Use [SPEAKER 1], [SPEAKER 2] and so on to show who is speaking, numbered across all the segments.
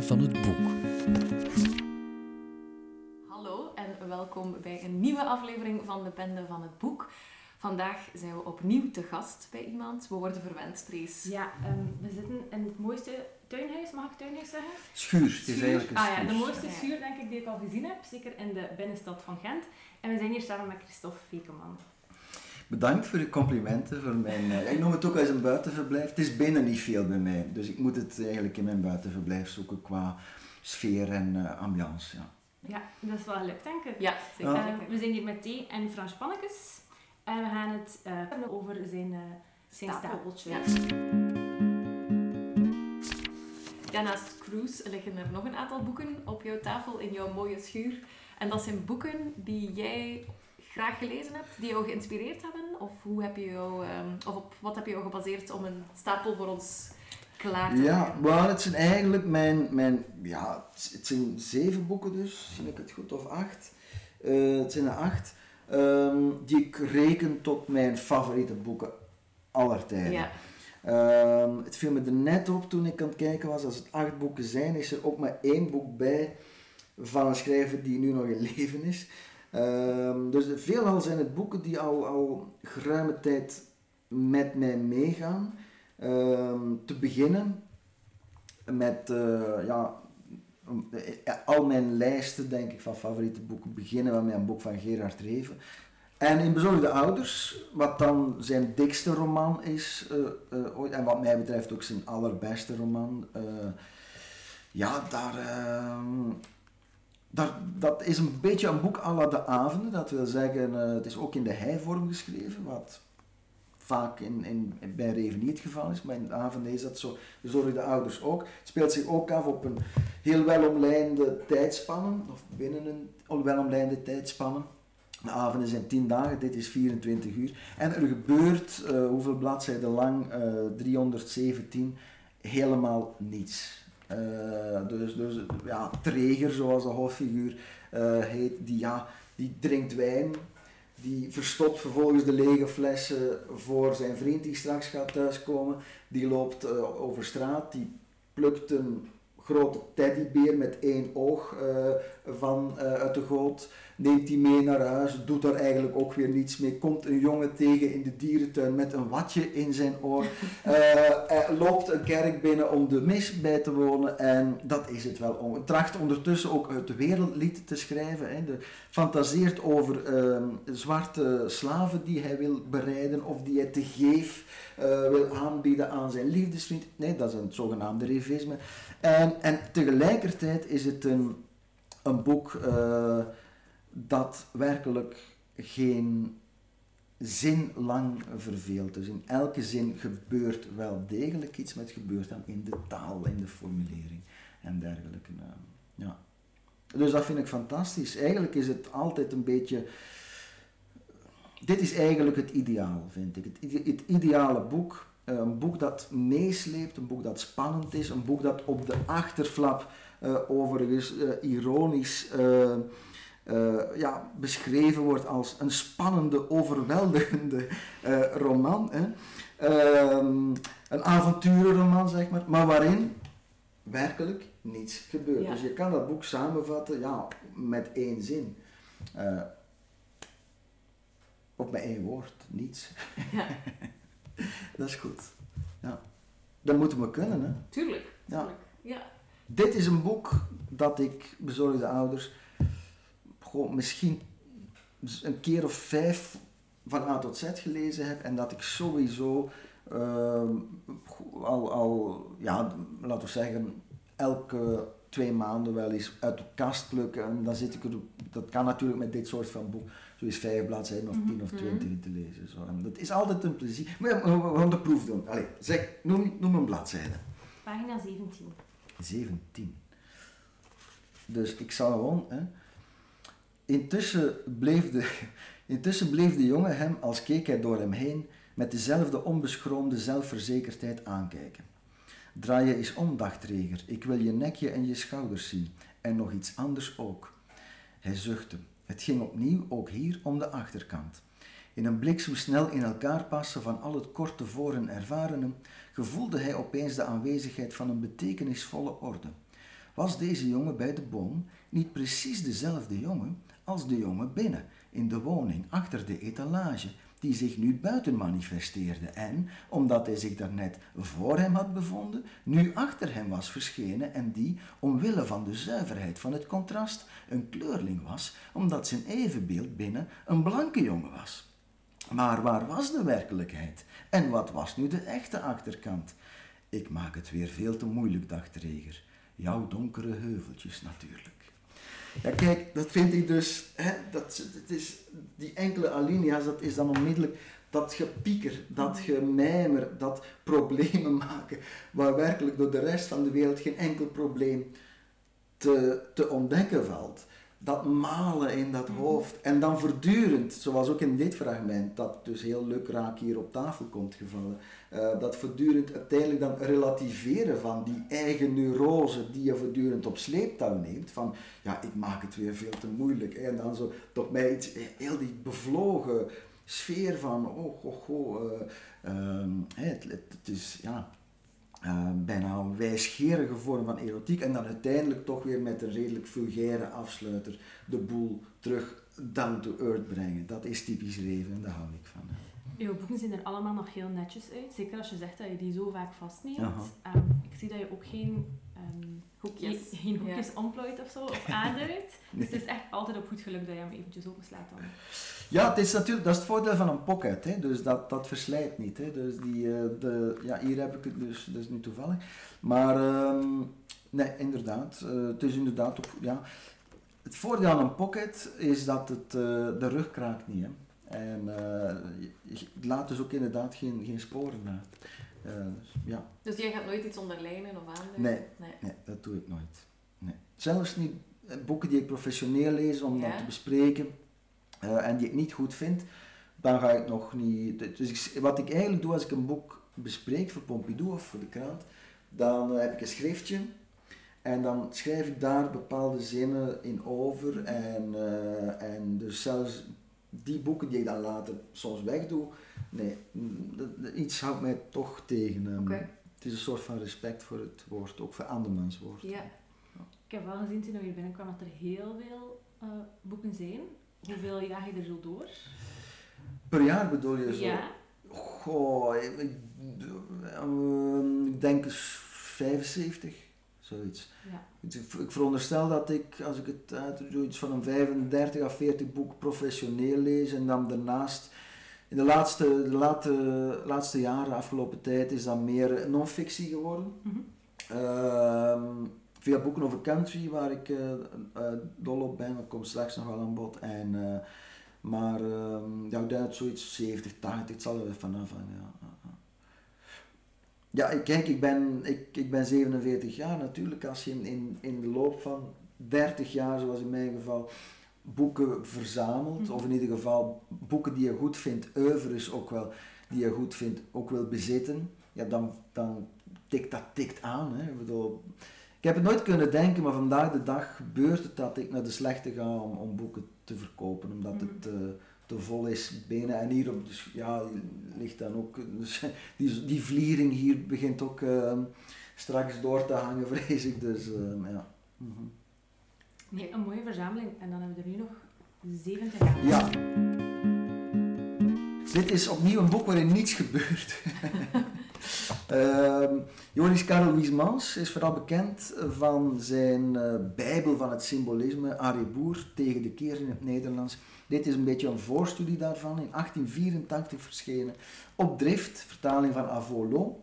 [SPEAKER 1] Van het Boek.
[SPEAKER 2] Hallo en welkom bij een nieuwe aflevering van de Bende van het Boek. Vandaag zijn we opnieuw te gast bij iemand. We worden verwend, Trace.
[SPEAKER 3] Ja, ehm, we zitten in het mooiste tuinhuis, mag ik tuinhuis zeggen?
[SPEAKER 4] Schuur, het is
[SPEAKER 3] Schuur.
[SPEAKER 4] eigenlijk een
[SPEAKER 3] Ah ja,
[SPEAKER 4] schuur.
[SPEAKER 3] de mooiste
[SPEAKER 2] Ja.
[SPEAKER 3] schuur denk ik die ik al gezien heb, zeker in de binnenstad van Gent. En we zijn hier samen met Christophe Vekeman.
[SPEAKER 4] Bedankt voor de complimenten. Voor mijn, eh, ik noem het ook als een buitenverblijf. Het is binnen niet veel bij mij, dus ik moet het eigenlijk in mijn buitenverblijf zoeken qua sfeer en eh, ambiance. Ja.
[SPEAKER 3] Ja, dat is wel gelukt denk ik.
[SPEAKER 2] Ja, zeker.
[SPEAKER 4] Ja.
[SPEAKER 3] Eh, we zijn hier met thee en Frans Pannekes. En we gaan het eh, hebben over zijn, eh, zijn
[SPEAKER 2] Stapel.
[SPEAKER 3] stapeltje.
[SPEAKER 2] Ja. Ja, naast Cruise liggen er nog een aantal boeken op jouw tafel in jouw mooie schuur. En dat zijn boeken die jij graag gelezen hebt, die jou geïnspireerd hebben? Of, hoe heb je jou, ehm, of op wat heb je jou gebaseerd om een stapel voor ons klaar te
[SPEAKER 4] Ja,
[SPEAKER 2] leggen?
[SPEAKER 4] maar het zijn eigenlijk mijn, mijn ja, het zijn zeven boeken dus, zie ik het goed, of acht. Eh, het zijn er acht, ehm, die ik reken tot mijn favoriete boeken aller tijden.
[SPEAKER 2] Ja,
[SPEAKER 4] Ehm, het viel me er net op toen ik aan het kijken was, als het acht boeken zijn, is er ook maar één boek bij van een schrijver die nu nog in leven is. Ehm, dus veelal zijn het boeken die al, al geruime tijd met mij meegaan. Ehm, te beginnen met eh, ja, um, eh, al mijn lijsten denk ik van favoriete boeken beginnen met een boek van Gerard Reven. En in Bezorgde Ouders, wat dan zijn dikste roman is eh, eh, en wat mij betreft ook zijn allerbeste roman, eh, ja, daar, ehm, dat is een beetje een boek à la de avonden. Dat wil zeggen, eh, het is ook in de hijvorm geschreven, wat vaak in, in, bij Reven niet het geval is, maar in de avonden is dat zo. Bezorgde Ouders ook. Het speelt zich ook af op een heel welomlijnde tijdspannen, of binnen een welomlijnde tijdspannen. De avonden zijn 10 dagen, dit is 24 uur. En er gebeurt, eh, hoeveel bladzijden lang, eh 317, helemaal niets. Eh, dus, dus ja, Treger, zoals de hoofdfiguur eh, heet, die, ja, die drinkt wijn. Die verstopt vervolgens de lege flessen voor zijn vriend die straks gaat thuiskomen. Die loopt eh, over straat, die plukt een grote teddybeer met één oog van, uit de goot neemt die mee naar huis, doet daar eigenlijk ook weer niets mee. Komt een jongen tegen in de dierentuin met een watje in zijn oor. Hij loopt een kerk binnen om de mis bij te wonen en dat is het wel. Om- Tracht ondertussen ook het wereldlied te schrijven. Hè. De, fantaseert over ehm, zwarte slaven die hij wil bereiden of die hij te geef eh, wil aanbieden aan zijn liefdesvriend. Nee, dat is een zogenaamde revisme. En, en tegelijkertijd is het een, een boek eh, dat werkelijk geen zin lang verveelt. Dus in elke zin gebeurt wel degelijk iets, maar het gebeurt dan in de taal, in de formulering en dergelijke. eh, ja. Dus dat vind ik fantastisch. Eigenlijk is het altijd een beetje. Dit is eigenlijk het ideaal, vind ik. Het, ide- het ideale boek. Eh, Een boek dat meesleept, een boek dat spannend is, een boek dat op de achterflap eh, overigens ironisch eh, ja, beschreven wordt als een spannende, overweldigende eh, roman. Hè. Ehm, een avonturenroman, zeg maar, maar waarin werkelijk niets gebeurt.
[SPEAKER 2] Ja.
[SPEAKER 4] Dus je kan dat boek samenvatten ja, met één zin. Eh, of met één woord, niets.
[SPEAKER 2] ja,
[SPEAKER 4] Dat is goed. Ja. Dat moeten we kunnen, hè.
[SPEAKER 2] tuurlijk.
[SPEAKER 4] Ja.
[SPEAKER 2] tuurlijk. Ja.
[SPEAKER 4] Dit is een boek dat ik, bezorgde ouders, gewoon misschien een keer of vijf van A tot Z gelezen heb en dat ik sowieso ehm, al, al, ja, laten we zeggen, elke twee maanden wel eens uit de kast plukken en dan zit ik er, dat kan natuurlijk met dit soort van boek, zo is vijf bladzijden of tien of
[SPEAKER 2] Mhm.
[SPEAKER 4] twintig te lezen. Zo. En dat is altijd een plezier. Maar ja, we gaan de proef doen. Allee, zeg, noem, noem een bladzijde.
[SPEAKER 3] Pagina 17.
[SPEAKER 4] 17. Dus ik zal gewoon. Hè. Intussen, bleef de, intussen bleef de jongen hem, als keek hij door hem heen, met dezelfde onbeschroomde zelfverzekerdheid aankijken. Draai je eens om. Ik wil je nekje en je schouders zien. En nog iets anders ook. Hij zuchtte. Het ging opnieuw, ook hier, om de achterkant. In een bliksemsnel in elkaar passen van al het kort tevoren ervarene, gevoelde hij opeens de aanwezigheid van een betekenisvolle orde. was deze jongen bij de boom niet precies dezelfde jongen als de jongen binnen, in de woning, achter de etalage, die zich nu buiten manifesteerde en, omdat hij zich daarnet voor hem had bevonden, nu achter hem was verschenen en die, omwille van de zuiverheid van het contrast, een kleurling was, omdat zijn evenbeeld binnen een blanke jongen was. Maar waar was de werkelijkheid? En wat was nu de echte achterkant? Ik maak het weer veel te moeilijk, dacht Reger. Jouw donkere heuveltjes natuurlijk. Ja, kijk, dat vind ik dus, hè, dat, het is, die enkele alinea's, dat is dan onmiddellijk dat gepieker, dat gemijmer, dat problemen maken, waar werkelijk door de rest van de wereld geen enkel probleem te, te ontdekken valt dat malen in dat mhm. hoofd. En dan voortdurend, zoals ook in dit fragment, dat dus heel lukraak hier op tafel komt gevallen, uh, dat voortdurend uiteindelijk dan relativeren van die eigen neurose die je voortdurend op sleeptouw neemt. Van, ja, ik maak het weer veel te moeilijk. En dan zo toch mij iets, heel die bevlogen sfeer van, oh, goh, goh, uh, het, het, het is, ja, uh, bijna een wijsgerige vorm van erotiek en dan uiteindelijk toch weer met een redelijk vulgaire afsluiter de boel terug down to earth brengen. Dat is typisch Reven en daar hou ik van.
[SPEAKER 3] Jouw boeken zien er allemaal nog heel netjes uit, zeker als je zegt dat je die zo vaak vastneemt. Um, ik zie dat je ook geen um, hoekjes, geen hoekjes ja. omplooit of zo, of aanduidt. Dus het is echt altijd op goed geluk dat je hem eventjes openslaat dan.
[SPEAKER 4] Ja, het is natuurlijk, dat is het voordeel van een pocket, hè. dus dat, dat verslijt niet. Hè. Dus die, uh, de, ja, hier heb ik het dus, dat is nu toevallig. Maar um, nee, inderdaad, uh, het is inderdaad ook, ja. Het voordeel aan een pocket is dat het, uh, de rug kraakt niet. Hè. En het laat dus ook inderdaad geen, geen sporen na.
[SPEAKER 2] Dus, ja. dus jij gaat nooit iets onderlijnen of aanduiden?
[SPEAKER 4] Nee, nee, nee. dat doe ik nooit. Nee. Zelfs niet boeken die ik professioneel lees om ja? dat te bespreken uh, en die ik niet goed vind, dan ga ik nog niet. Dus ik, wat ik eigenlijk doe als ik een boek bespreek voor Pompidou of voor de krant, dan heb ik een schriftje en dan schrijf ik daar bepaalde zinnen in over. En, uh, en dus zelfs die boeken die ik dan later soms wegdoe, nee, iets houdt mij toch tegen. Um, okay. Het is een soort van respect voor het woord, ook voor andermans woord.
[SPEAKER 3] Ja. Ik heb wel gezien toen je binnenkwam dat er heel veel boeken zijn. Hoeveel jaag je er zo door?
[SPEAKER 4] Per jaar bedoel je zo? Ja. Goh, ik, ik ehm, denk 75, zoiets. Ja. Ik, veronderstel dat ik, als ik het uit zoiets van een 35 à 40 boek professioneel lees en dan daarnaast in de laatste, de late, laatste jaren, afgelopen tijd, is dat meer non-fictie geworden. Mm veel boeken over country waar ik uh, uh, dol op ben, dat komt straks nog wel aan bod. En, uh, maar ja, ik denk zoiets 70, 80, het zal er vanaf van. Ja. Ja, kijk, ik ben, ik, ik ben 47 jaar natuurlijk. Als je in, in, in de loop van 30 jaar, zoals in mijn geval, boeken verzamelt, mm of in ieder geval boeken die je goed vindt, oeuvres ook wel, die je goed vindt, ook wil bezitten, ja, dan, dan tikt dat tikt aan. Hè. Ik bedoel, ik heb het nooit kunnen denken, maar vandaag de dag gebeurt het dat ik naar de slechte ga om, om boeken te verkopen, omdat mhm. het uh, te vol is binnen. En hier op, dus, ja, ligt dan ook, dus, die, die vliering hier begint ook uh, straks door te hangen, vrees ik. Dus uh, ja. Mm -hmm.
[SPEAKER 3] Nee, een mooie verzameling. En dan hebben we er nu nog 70 jaar.
[SPEAKER 4] Ja. Dit is opnieuw een boek waarin niets gebeurt. Uh, Joris Karel Wiesmans is vooral bekend van zijn uh, Bijbel van het symbolisme, Arie Boer, tegen de keer in het Nederlands. Dit is een beetje een voorstudie daarvan, in 1884 verschenen, op drift, vertaling van Avolo.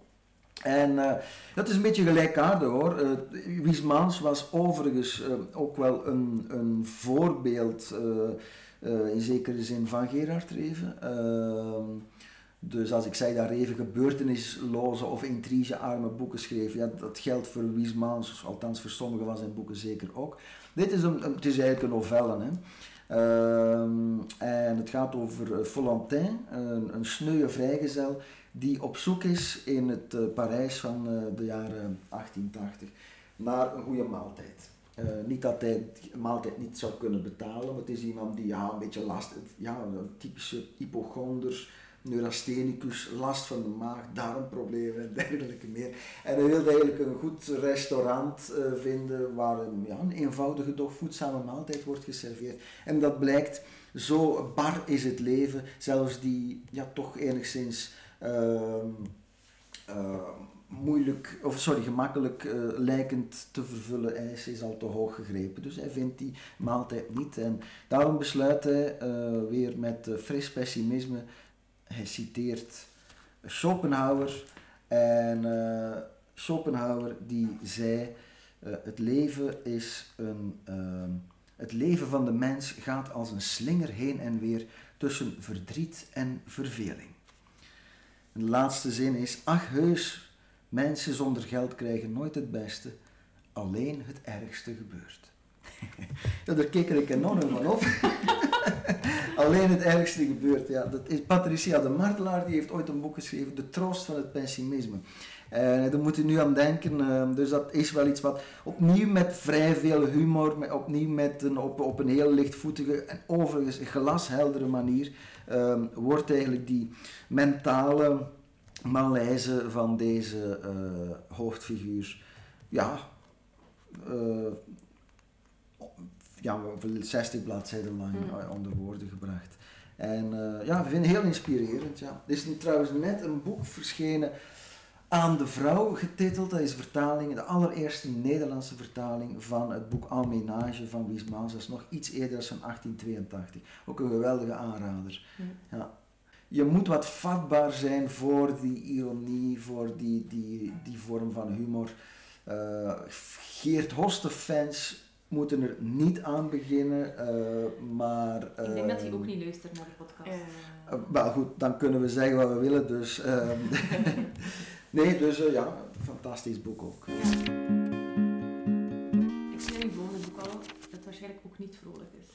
[SPEAKER 4] En uh, dat is een beetje gelijkaardig hoor. Uh, Wiesmans was overigens ook wel een, een voorbeeld, in zekere zin, van Gerard Reven. Ehm, dus als ik zei dat Reven gebeurtenisloze of intrigearme boeken schreef, ja, dat geldt voor Wiesmans, althans voor sommige van zijn boeken zeker ook. Dit is een, het is eigenlijk een novelle. Hè. Uh, en het gaat over eh, Follentin, een, een sneuwe vrijgezel, die op zoek is in het uh, Parijs van uh, de jaren 1880 naar een goede maaltijd. niet dat hij de maaltijd niet zou kunnen betalen, maar het is iemand die ja, een beetje last, ja, een typische hypochonder neurasthenicus, last van de maag, darmproblemen en dergelijke meer. En hij wilde eigenlijk een goed restaurant uh, vinden waar ja, een eenvoudige, doch voedzame maaltijd wordt geserveerd. En dat blijkt, zo bar is het leven, zelfs die ja, toch enigszins... Uh, moeilijk, of sorry, gemakkelijk uh, lijkend te vervullen eis is al te hoog gegrepen. Dus hij vindt die maaltijd niet. En daarom besluit hij weer met fris pessimisme. Hij citeert Schopenhauer. En Schopenhauer die zei: Het leven is een. het leven van de mens gaat als een slinger heen en weer tussen verdriet en verveling. de laatste zin is: Ach, heus, Mensen zonder geld krijgen nooit het beste, alleen het ergste gebeurt. Ja, daar keek ik enorm van op. alleen het ergste gebeurt. Ja, dat is Patricia de Martelaar, die heeft ooit een boek geschreven, De Troost van het Pessimisme. En daar moet je nu aan denken. Ehm, dus dat is wel iets wat opnieuw met vrij veel humor, opnieuw met een, op, op een heel lichtvoetige en overigens glasheldere manier, ehm, wordt eigenlijk die mentale malaise van deze uh, hoofdfiguur, ja, uh, ja, 60 bladzijden lang mm. onder woorden gebracht. En uh, ja, we vinden het heel inspirerend. Ja. Er is nu trouwens net een boek verschenen aan de vrouw getiteld. Dat is vertaling, de allereerste Nederlandse vertaling van het boek Almenage van Wies Maas. Dat is nog iets eerder dan van 1882. Ook een geweldige aanrader. Mm. Ja je moet wat vatbaar zijn voor die ironie, voor die, die, die vorm van humor. Uh, Geert Hoste fans moeten er niet aan beginnen, uh, maar...
[SPEAKER 3] Ik denk dat hij ook niet luistert naar de podcast.
[SPEAKER 4] Uh, wel goed, dan kunnen we zeggen wat we willen, dus... Ehm, nee, dus ja, fantastisch boek ook.
[SPEAKER 3] Ik ken uw volgende boek al, dat waarschijnlijk ook niet vrolijk is.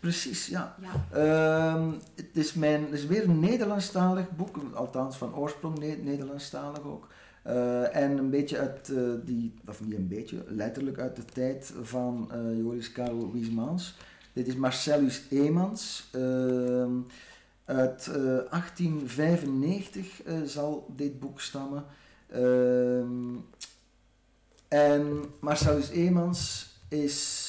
[SPEAKER 4] Precies, ja. Ehm, het, is mijn, het is weer een Nederlandstalig boek, althans van oorsprong ne Nederlandstalig ook. Uh, en een beetje uit uh, die, of niet een beetje, letterlijk uit de tijd van uh, Joris Karel Wiesmans. Dit is Marcellus Emans. Ehm, uit 1895 zal dit boek stammen. Ehm, en Marcellus Emans is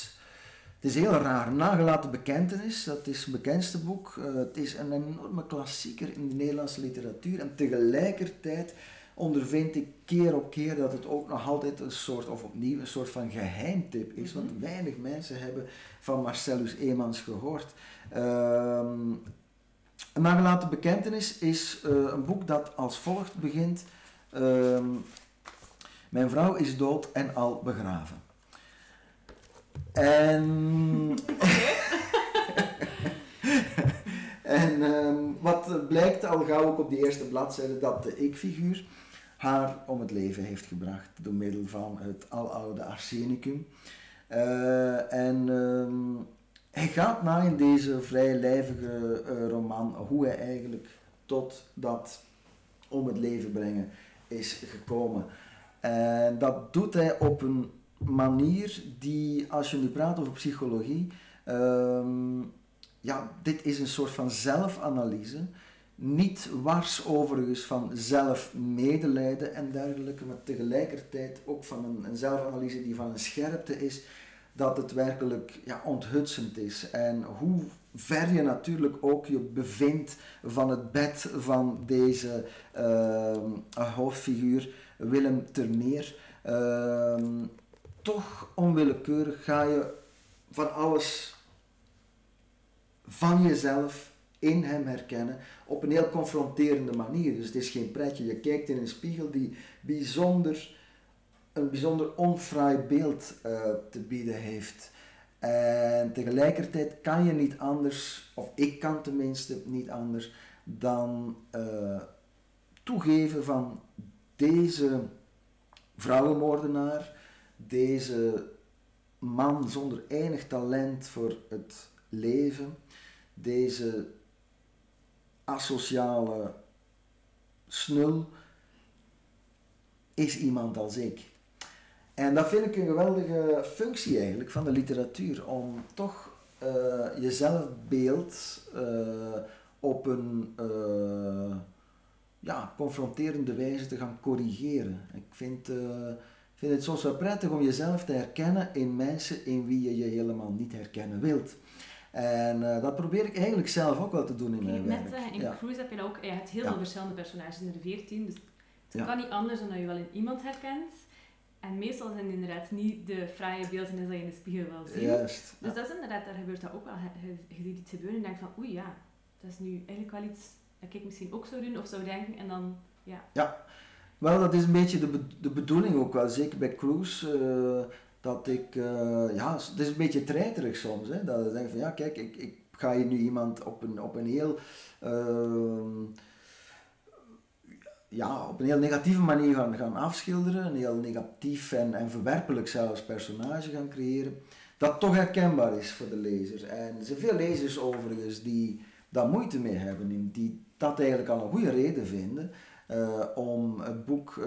[SPEAKER 4] het is heel raar. Nagelaten bekentenis, dat is het bekendste boek. Het is een enorme klassieker in de Nederlandse literatuur. En tegelijkertijd ondervind ik keer op keer dat het ook nog altijd een soort, of opnieuw een soort van geheimtip is. Want mhm. weinig mensen hebben van Marcellus Emans gehoord. Um, een nagelaten bekentenis is uh, een boek dat als volgt begint. Um, mijn vrouw is dood en al begraven. En, en um, wat blijkt al gauw ook op die eerste bladzijde, dat de ik-figuur haar om het leven heeft gebracht door middel van het aloude arsenicum. Uh, en um, hij gaat na in deze vrij lijvige uh, roman hoe hij eigenlijk tot dat om het leven brengen is gekomen. En dat doet hij op een manier die, als je nu praat over psychologie, um, ja, dit is een soort van zelfanalyse. Niet wars overigens van zelfmedelijden en dergelijke, maar tegelijkertijd ook van een, een zelfanalyse die van een scherpte is, dat het werkelijk ja, onthutsend is. En hoe ver je natuurlijk ook je bevindt van het bed van deze uh, hoofdfiguur Willem Termeer. Uh, toch onwillekeurig ga je van alles van jezelf in hem herkennen op een heel confronterende manier. Dus het is geen pretje. Je kijkt in een spiegel die bijzonder, een bijzonder onfraai beeld uh, te bieden heeft. En tegelijkertijd kan je niet anders, of ik kan tenminste niet anders, dan uh, toegeven van deze vrouwenmoordenaar deze man zonder enig talent voor het leven, deze asociale snul, is iemand als ik. En dat vind ik een geweldige functie eigenlijk van de literatuur, om toch uh, je zelfbeeld uh, op een ja, confronterende wijze te gaan corrigeren. Ik vind, vind het soms wel prettig om jezelf te herkennen in mensen in wie je je helemaal niet herkennen wilt. En uh, dat probeer ik eigenlijk zelf ook wel te doen in mijn werk.
[SPEAKER 3] Net zeggen, in ja. Cruise heb je ook, je hebt heel veel verschillende personages in de 14, dus het kan niet anders dan dat je wel in iemand herkent. En meestal zijn het inderdaad niet de fraaie beelden dat je in de spiegel wel ziet. Juist. Dus dat is inderdaad, daar gebeurt dat ook wel. Je, je ziet iets gebeuren en denkt van, oei ja, dat is nu eigenlijk wel iets dat ik misschien ook zou doen of zou denken. En dan, ja.
[SPEAKER 4] Ja, wel dat is een beetje de, de bedoeling ook wel, zeker bij Cruise. Uh, dat ik, uh, ja, het is een beetje treiterig soms. Hè, dat je denkt van, ja kijk, ik, ik ga hier nu iemand op een, op een heel... Uh, ja, op een heel negatieve manier gaan, gaan afschilderen, een heel negatief en, en verwerpelijk zelfs personage gaan creëren, dat toch herkenbaar is voor de lezer. En er zijn veel lezers overigens die daar moeite mee hebben, die dat eigenlijk al een goede reden vinden uh, om het boek uh,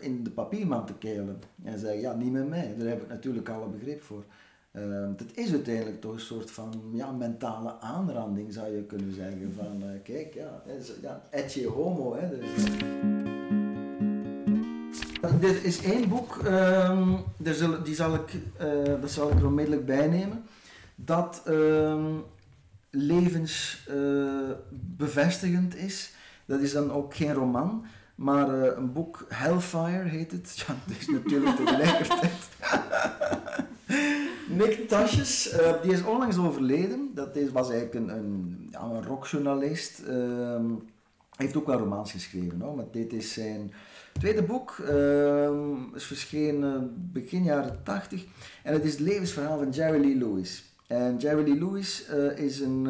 [SPEAKER 4] in de papiermand te kelen. En zeggen, ja, niet met mij, daar heb ik natuurlijk alle begrip voor. Uh, het is uiteindelijk toch een soort van ja, mentale aanranding, zou je kunnen zeggen. Van, kijk, ja, ja, etje homo. Hè, dus. Dit is één boek, um, zullen, die zal ik, dat zal ik er onmiddellijk bij nemen. Dat um, levensbevestigend is. Dat is dan ook geen roman, maar uh, een boek, Hellfire heet het. Ja, dat is natuurlijk tegelijkertijd. Nick Tasjes, uh, die is onlangs overleden. Dat is, was eigenlijk een, een, ja, een rockjournalist. Uh, heeft ook wel romans geschreven, hoor. maar dit is zijn tweede boek. Uh, is verschenen begin jaren 80. En het is het levensverhaal van Jerry Lee Lewis. En Jerry Lee Lewis uh, is een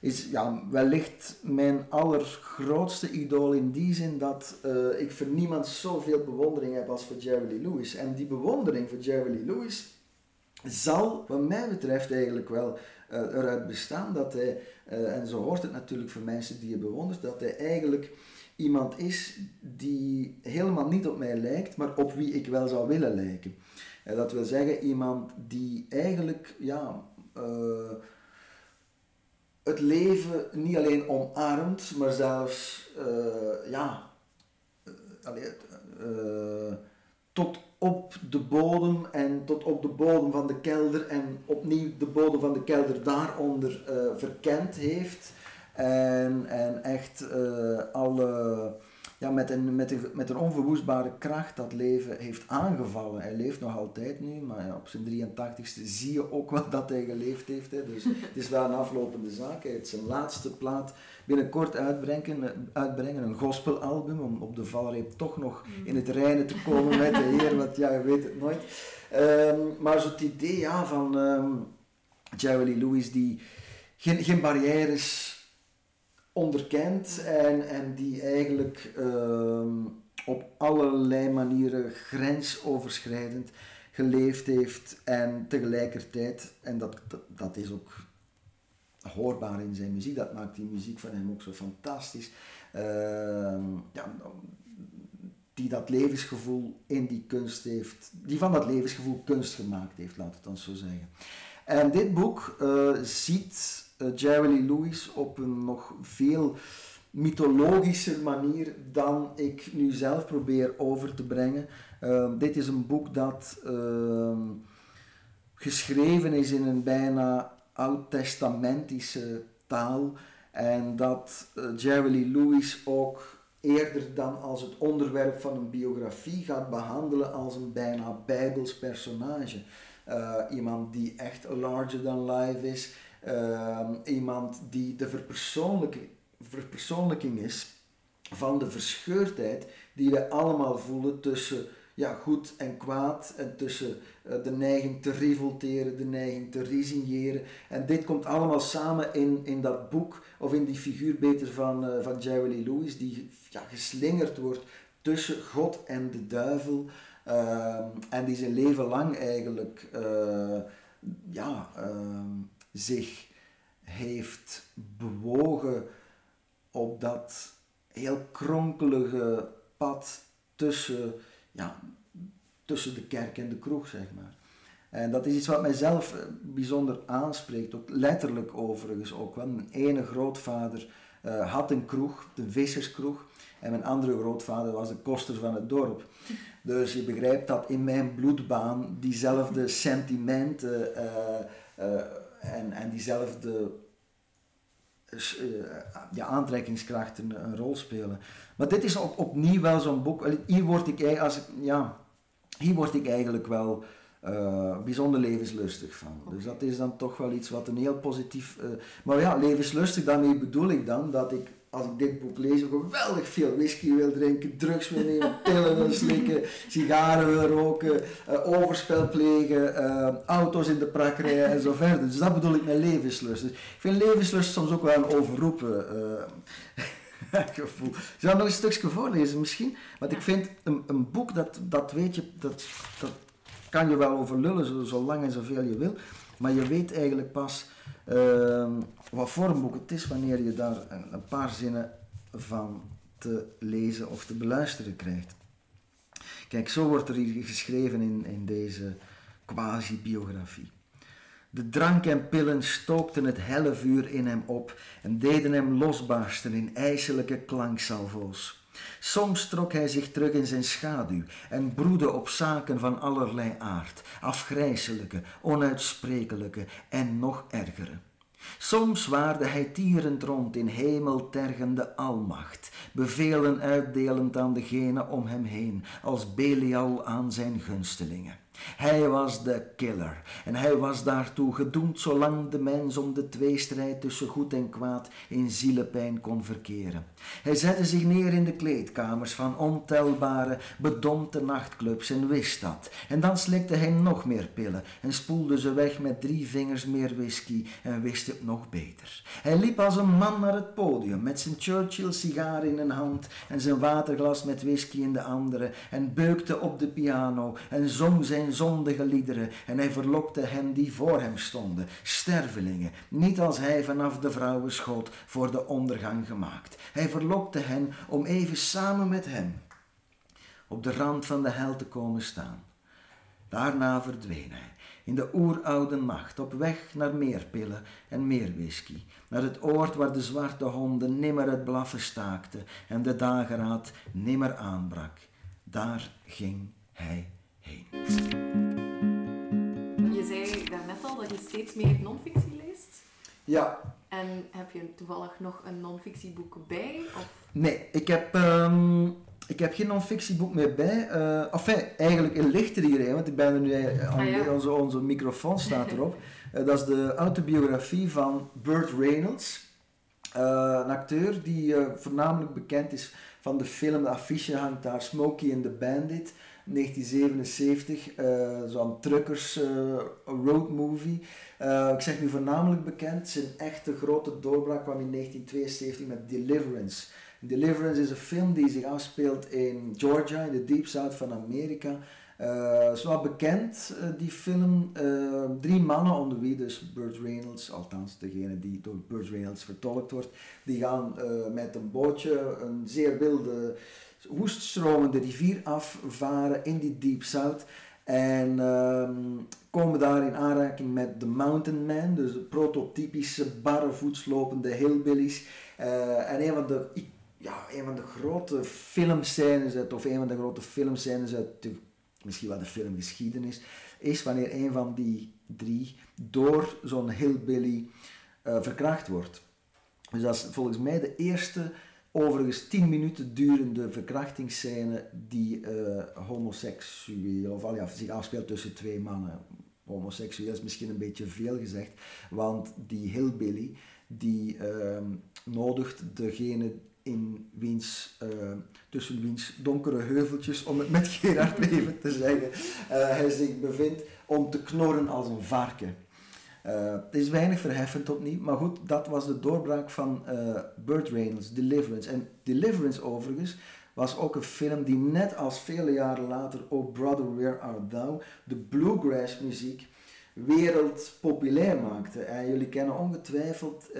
[SPEAKER 4] is ja, wellicht mijn allergrootste idool in die zin dat uh, ik voor niemand zoveel bewondering heb als voor Jerry Lewis. En die bewondering voor Jerry Lewis zal, wat mij betreft, eigenlijk wel uh, eruit bestaan dat hij, uh, en zo hoort het natuurlijk voor mensen die je bewondert, dat hij eigenlijk iemand is die helemaal niet op mij lijkt, maar op wie ik wel zou willen lijken. dat wil zeggen, iemand die eigenlijk, ja het leven niet alleen omarmt, maar zelfs uh, ja, uh, tot op de bodem en tot op de bodem van de kelder en opnieuw de bodem van de kelder daaronder verkend heeft. En, en echt alle ja, met, een, met, een, met een onverwoestbare kracht dat leven heeft aangevallen. Hij leeft nog altijd nu, maar op zijn 83ste zie je ook wel dat hij geleefd heeft. Hè. Dus het is wel een aflopende zaak. Hij heeft zijn laatste plaat binnenkort uitbrengen, uitbrengen een gospelalbum, om op de valreep toch nog in het reinen te komen met de Heer, want ja, je weet het nooit. Um, maar zo'n idee ja, van um, Jerry Lee Lewis die geen, geen barrières onderkent en, en die eigenlijk ehm, op allerlei manieren grensoverschrijdend geleefd heeft en tegelijkertijd, en dat, dat, is ook hoorbaar in zijn muziek, dat maakt die muziek van hem ook zo fantastisch, uh, ja, die dat levensgevoel in die kunst heeft, die van dat levensgevoel kunst gemaakt heeft, laat het dan zo zeggen. En dit boek uh, ziet uh, Jerry Lee Lewis op een nog veel mythologischer manier dan ik nu zelf probeer over te brengen. Ehm, dit is een boek dat ehm, geschreven is in een bijna oud-testamentische taal en dat uh, Jerry Lewis ook eerder dan als het onderwerp van een biografie gaat behandelen als een bijna bijbels personage. Uh, iemand die echt larger than life is, Ehm, iemand die de verpersoonlijking, is van de verscheurdheid die wij allemaal voelen tussen ja, goed en kwaad en tussen uh, de neiging te revolteren, de neiging te resigneren. En dit komt allemaal samen in, in dat boek, of in die figuur beter van, uh, van Jerry Lewis, die ja, geslingerd wordt tussen God en de duivel. Uh, en die zijn leven lang eigenlijk uh, ja, ehm, zich heeft bewogen op dat heel kronkelige pad tussen, ja, tussen de kerk en de kroeg, zeg maar. En dat is iets wat mijzelf eh, bijzonder aanspreekt, ook letterlijk overigens ook wel. Mijn ene grootvader uh, had een kroeg, de visserskroeg, en mijn andere grootvader was de koster van het dorp. Dus je begrijpt dat in mijn bloedbaan diezelfde sentimenten uh, en, en diezelfde ja, aantrekkingskrachten een, rol spelen. Maar dit is op, opnieuw wel zo'n boek. Hier word ik, als ik, ja, hier word ik eigenlijk wel uh, bijzonder levenslustig van. Dus dat is dan toch wel iets wat een heel positief. Uh, maar ja, levenslustig, daarmee bedoel ik dan dat ik als ik dit boek lees geweldig veel whisky wil drinken, drugs wil nemen, pillen wil slikken, sigaren wil roken, uh, overspel plegen, auto's in de prak rijden en zo verder. Dus dat bedoel ik met levenslust. Dus ik vind levenslust soms ook wel een overroepen gevoel. Ik zal nog een stukje voorlezen misschien, want ik vind een, een boek dat, dat weet je, dat, dat kan je wel over lullen, zo, zo lang en zoveel je wil. Maar je weet eigenlijk pas uh, wat boek het is wanneer je daar een, een, paar zinnen van te lezen of te beluisteren krijgt. Kijk, zo wordt er hier geschreven in, in deze quasi-biografie. De drank en pillen stookten het helle vuur in hem op en deden hem losbarsten in ijselijke klanksalvo's. Soms trok hij zich terug in zijn schaduw en broedde op zaken van allerlei aard, afgrijselijke, onuitsprekelijke en nog ergere. Soms waarde hij tierend rond in hemeltergende almacht, bevelen uitdelend aan degene om hem heen, als Belial aan zijn gunstelingen. Hij was de killer en hij was daartoe gedoemd zolang de mens om de tweestrijd tussen goed en kwaad in zielepijn kon verkeren. Hij zette zich neer in de kleedkamers van ontelbare, bedompte nachtclubs en wist dat. En dan slikte hij nog meer pillen en spoelde ze weg met drie vingers meer whisky en wist het nog beter. Hij liep als een man naar het podium met zijn Churchill sigaar in een hand en zijn waterglas met whisky in de andere en beukte op de piano en zong zijn zondige liederen en hij verlokte hen die voor hem stonden, stervelingen, niet als hij vanaf de vrouwen schoot voor de ondergang gemaakt. Hij verlokte hen om even samen met hem op de rand van de hel te komen staan. Daarna verdween hij in de oeroude nacht op weg naar meer pillen en meer whisky, naar het oord waar de zwarte honden nimmer het blaffen staakten en de dageraad nimmer aanbrak. Daar ging hij
[SPEAKER 2] je zei daarnet al dat je steeds meer non-fictie leest.
[SPEAKER 4] Ja.
[SPEAKER 2] En heb je toevallig nog een non-fictieboek bij? Of?
[SPEAKER 4] Nee, ik heb, um, ik heb geen non-fictieboek meer bij. Uh, enfin, eigenlijk ligt er hier want ik ben er nu eh, aan ah, onze, onze microfoon staat erop. uh, dat is de autobiografie van Burt Reynolds. Uh, een acteur die voornamelijk bekend is van de film, de affiche hangt daar, Smokey and the Bandit. 1977, uh, zo'n truckers uh, road movie. Uh, ik zeg nu voornamelijk bekend, zijn echte grote doorbraak kwam in 1972 met Deliverance. Deliverance is een film die zich afspeelt in Georgia, in de Deep South van Amerika. Uh, is bekend, die film. Drie mannen, onder wie dus Burt Reynolds, althans degene die door Burt Reynolds vertolkt wordt, die gaan met een bootje een zeer wilde woeststromende rivier afvaren in die Deep South. En um, komen daar in aanraking met de Mountain Man, dus de prototypische barrevoetslopende hillbillies. Uh, en een van de, ja, een van de grote filmscènes, uit, of een van de grote filmscènes uit de, misschien wel de filmgeschiedenis, is wanneer een van die drie door zo'n hillbilly uh, verkracht wordt. Dus dat is volgens mij de eerste overigens 10 minuten durende verkrachtingsscène die uh, homoseksueel, of al ja, zich afspeelt tussen twee mannen. Homoseksueel is misschien een beetje veel gezegd, want die hillbilly die uh, nodigt degene in wiens, uh, tussen wiens donkere heuveltjes, om het met Gerard even te zeggen, uh, hij zich bevindt om te knorren als een varken. Het is weinig verheffend opnieuw, maar goed, dat was de doorbraak van uh, Burt Reynolds, Deliverance. En Deliverance overigens was ook een film die net als vele jaren later Oh Brother Where Art Thou de bluegrass muziek wereldpopulair maakte. En jullie kennen ongetwijfeld,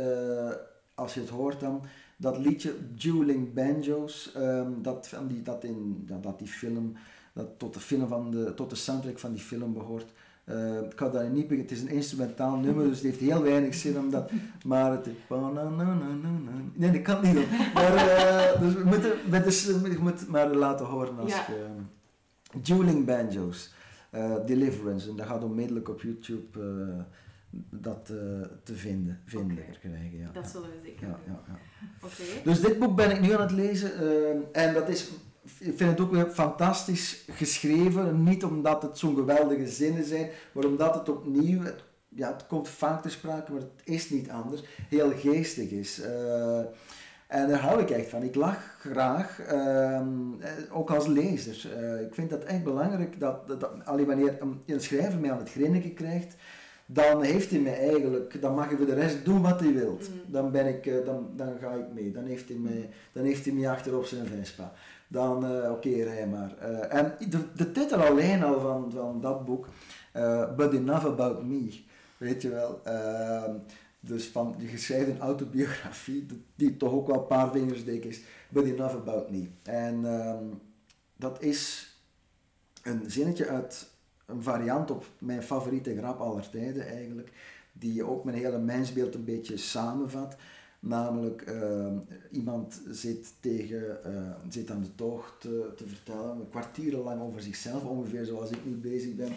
[SPEAKER 4] als je het hoort dan, dat liedje Dueling Banjos, um, dat, die, dat, in, dat die film, dat tot de, film van de, tot de soundtrack van die film behoort. Uh, ik ga daar niet het is een instrumentaal nummer, dus het heeft heel weinig zin om dat. Maar het. Nee, dat kan niet doen. Maar uh, dus we moeten, met de, je moet maar laten horen als je. dueling banjos, Deliverance, en dat gaat onmiddellijk op YouTube dat te vinden, vinden okay. krijgen. Ja.
[SPEAKER 2] Dat zullen we zeker
[SPEAKER 4] ja, ja, ja.
[SPEAKER 2] Okay.
[SPEAKER 4] Dus dit boek ben ik nu aan het lezen en dat is ik vind het ook weer fantastisch geschreven. Niet omdat het zo'n geweldige zinnen zijn, maar omdat het opnieuw, het, ja, het komt vaak te sprake, maar het is niet anders, heel geestig is. Uh, en daar hou ik echt van. Ik lach graag, uh, ook als lezer. Uh, ik vind dat echt belangrijk dat, dat, dat alleen wanneer een schrijver mij aan het grinniken krijgt, dan heeft hij mij eigenlijk, dan mag hij voor de rest doen wat hij wilt. Mm. Dan, ben ik, dan, dan ga ik mee. Dan heeft hij mij, dan heeft hij mij achter op zijn Vespa dan uh, oké, okay, rij maar. Uh, en de, de, titel alleen al van, van dat boek, uh, But Enough About Me, weet je wel. Ehm, dus van die geschreven autobiografie, die toch ook wel een paar vingers dik is, But Enough About Me. En ehm, dat is een zinnetje uit een variant op mijn favoriete grap aller tijden eigenlijk, die ook mijn hele mensbeeld een beetje samenvat. Namelijk, uh, iemand zit, tegen, uh, zit aan de tocht te, te vertellen, kwartieren lang over zichzelf, ongeveer zoals ik nu bezig ben.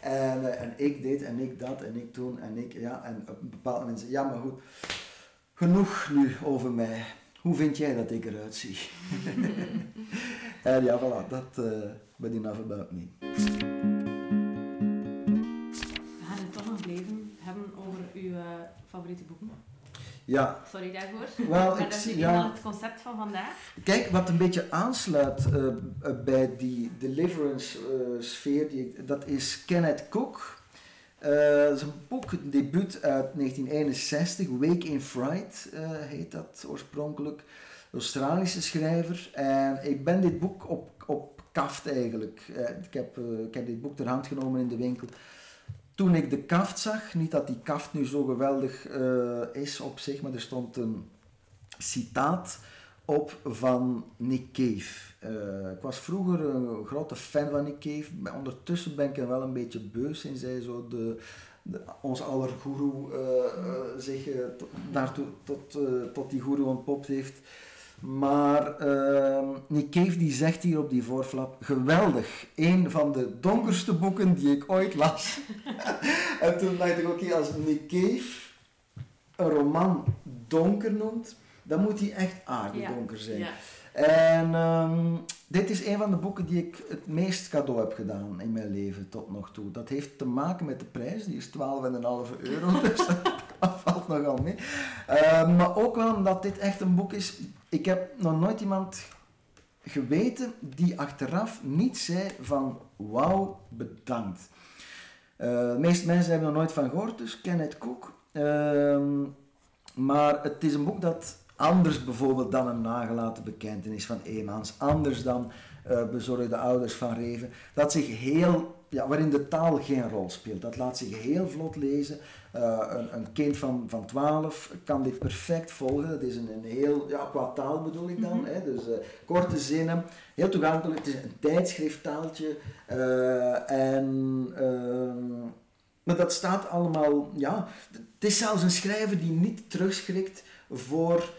[SPEAKER 4] En, uh, en ik dit en ik dat en ik toen en ik, ja, en op een bepaald moment ja maar goed, genoeg nu over mij. Hoe vind jij dat ik eruit zie? en ja, voilà, dat uh, ben enough about me.
[SPEAKER 3] We gaan het toch nog blijven hebben over uw favoriete boeken.
[SPEAKER 4] Ja.
[SPEAKER 3] Sorry daarvoor.
[SPEAKER 4] Wel,
[SPEAKER 3] maar
[SPEAKER 4] ik
[SPEAKER 3] dat
[SPEAKER 4] zie,
[SPEAKER 3] is
[SPEAKER 4] ja.
[SPEAKER 3] het concept van vandaag.
[SPEAKER 4] Kijk, wat een beetje aansluit uh, bij die deliverance uh, sfeer, die, dat is Kenneth Cook. Uh, dat is een boek, een debuut uit 1961, Wake in Fright heet dat oorspronkelijk. Australische schrijver. En ik ben dit boek op, op kaft eigenlijk. ik, heb, ik heb dit boek ter hand genomen in de winkel toen ik de kaft zag, niet dat die kaft nu zo geweldig uh, is op zich, maar er stond een citaat op van Nick Cave. Uh, ik was vroeger een grote fan van Nick Cave, maar ondertussen ben ik er wel een beetje beu sinds hij zo de, de, ons aller guru uh, zich daartoe, tot, tot die guru ontpopt heeft. Maar uh, Nick Cave die zegt hier op die voorflap, geweldig, een van de donkerste boeken die ik ooit las. en toen dacht ik, oké, als Nick Cave een roman donker noemt, dan moet hij echt aardig donker zijn. Ja. En um, dit is een van de boeken die ik het meest cadeau heb gedaan in mijn leven tot nog toe. Dat heeft te maken met de prijs, die is 12,5 euro, dus dat valt nogal mee. Uh, maar ook wel omdat dit echt een boek is ik heb nog nooit iemand geweten die achteraf niet zei van wauw, bedankt. Uh, de meeste mensen hebben er nooit van gehoord, dus Kenneth Cook. Uh, maar het is een boek dat anders bijvoorbeeld dan een nagelaten bekentenis van Emans, anders dan uh, Bezorgde Ouders van Reven, dat zich heel ja, waarin de taal geen rol speelt. Dat laat zich heel vlot lezen. Uh, een, een, kind van, van 12 kan dit perfect volgen. Het is een, een heel, ja, qua taal bedoel ik dan. Mm -hmm. hè, dus uh, korte zinnen, heel toegankelijk. Het is een tijdschrifttaaltje. Uh, en, ehm, maar dat staat allemaal, ja. Het is zelfs een schrijver die niet terugschrikt voor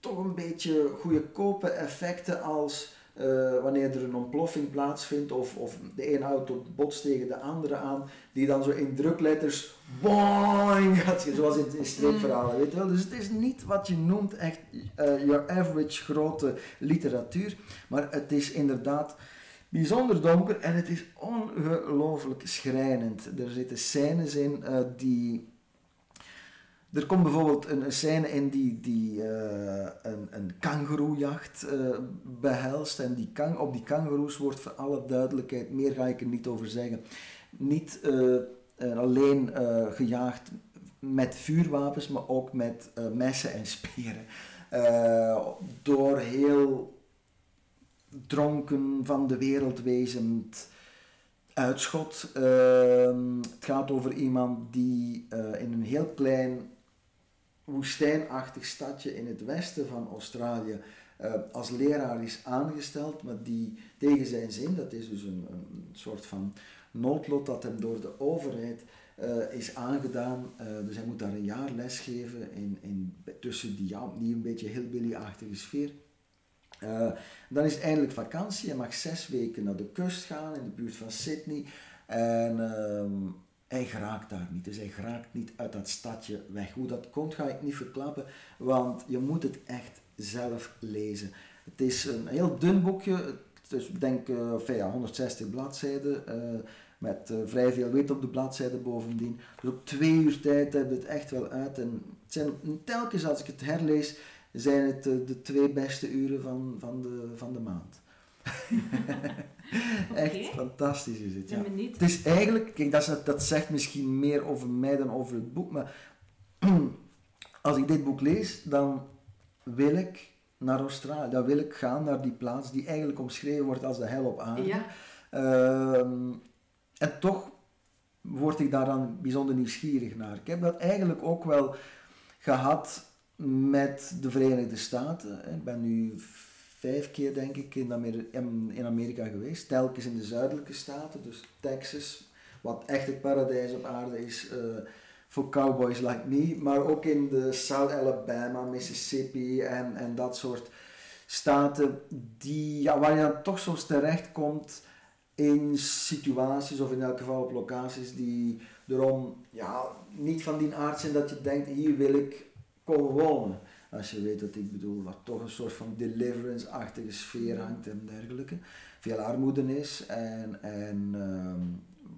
[SPEAKER 4] toch een beetje goedkope effecten als uh, wanneer er een ontploffing plaatsvindt of, of de ene auto botst tegen de andere aan, die dan zo in drukletters boing gaat, zoals in, in streepverhalen, weet je wel. Dus het is niet wat je noemt echt uh, your average grote literatuur, maar het is inderdaad bijzonder donker en het is ongelooflijk schrijnend. Er zitten scènes in uh, die er komt bijvoorbeeld een, een scène in die, die uh, een, een kangeroejacht uh, behelst. En die kan, op die kangeroes wordt voor alle duidelijkheid, meer ga ik er niet over zeggen, niet uh, alleen gejaagd met vuurwapens, maar ook met messen en speren. door heel dronken van de wereld wezend uitschot. Ehm, het gaat over iemand die in een heel klein woestijnachtig stadje in het westen van Australië uh, als leraar is aangesteld, maar die tegen zijn zin, dat is dus een, een soort van noodlot dat hem door de overheid uh, is aangedaan. Uh, dus hij moet daar een jaar lesgeven in, in, tussen die ja, opnieuw een beetje hillbilly-achtige sfeer. Uh, dan is eindelijk vakantie. Hij mag zes weken naar de kust gaan in de buurt van Sydney. En uh, hij geraakt daar niet. Dus hij geraakt niet uit dat stadje weg. Hoe dat komt ga ik niet verklappen, want je moet het echt zelf lezen. Het is een heel dun boekje. Dus ik denk ja, 160 bladzijden. Met uh, vrij veel wit op de bladzijde bovendien. Dus op twee uur tijd heb je het echt wel uit. En het zijn, telkens als ik het herlees, zijn het uh, de twee beste uren van, van, de, van de maand. Echt fantastisch is het. Ja. Het is eigenlijk, kijk, dat, dat zegt misschien meer over mij dan over het boek, maar als ik dit boek lees, dan wil ik naar Australië. Dan wil ik gaan naar die plaats die eigenlijk omschreven wordt als de hel op aarde. Ja. Uh, en toch word ik daar dan bijzonder nieuwsgierig naar. Ik heb dat eigenlijk ook wel gehad met de Verenigde Staten. Ik ben nu vijf keer, denk ik, in Amerika, geweest. Telkens in de zuidelijke staten, dus Texas, wat echt het paradijs op aarde is uh, voor cowboys like me. Maar ook in de South Alabama, Mississippi en, en dat soort staten die, ja, waar je dan toch soms terecht komt in situaties of in elk geval op locaties die erom ja, niet van die aard zijn dat je denkt hier wil ik komen wonen. Als je weet wat ik bedoel, waar toch een soort van deliverance-achtige sfeer hangt en dergelijke. Veel armoede is en, en ehm,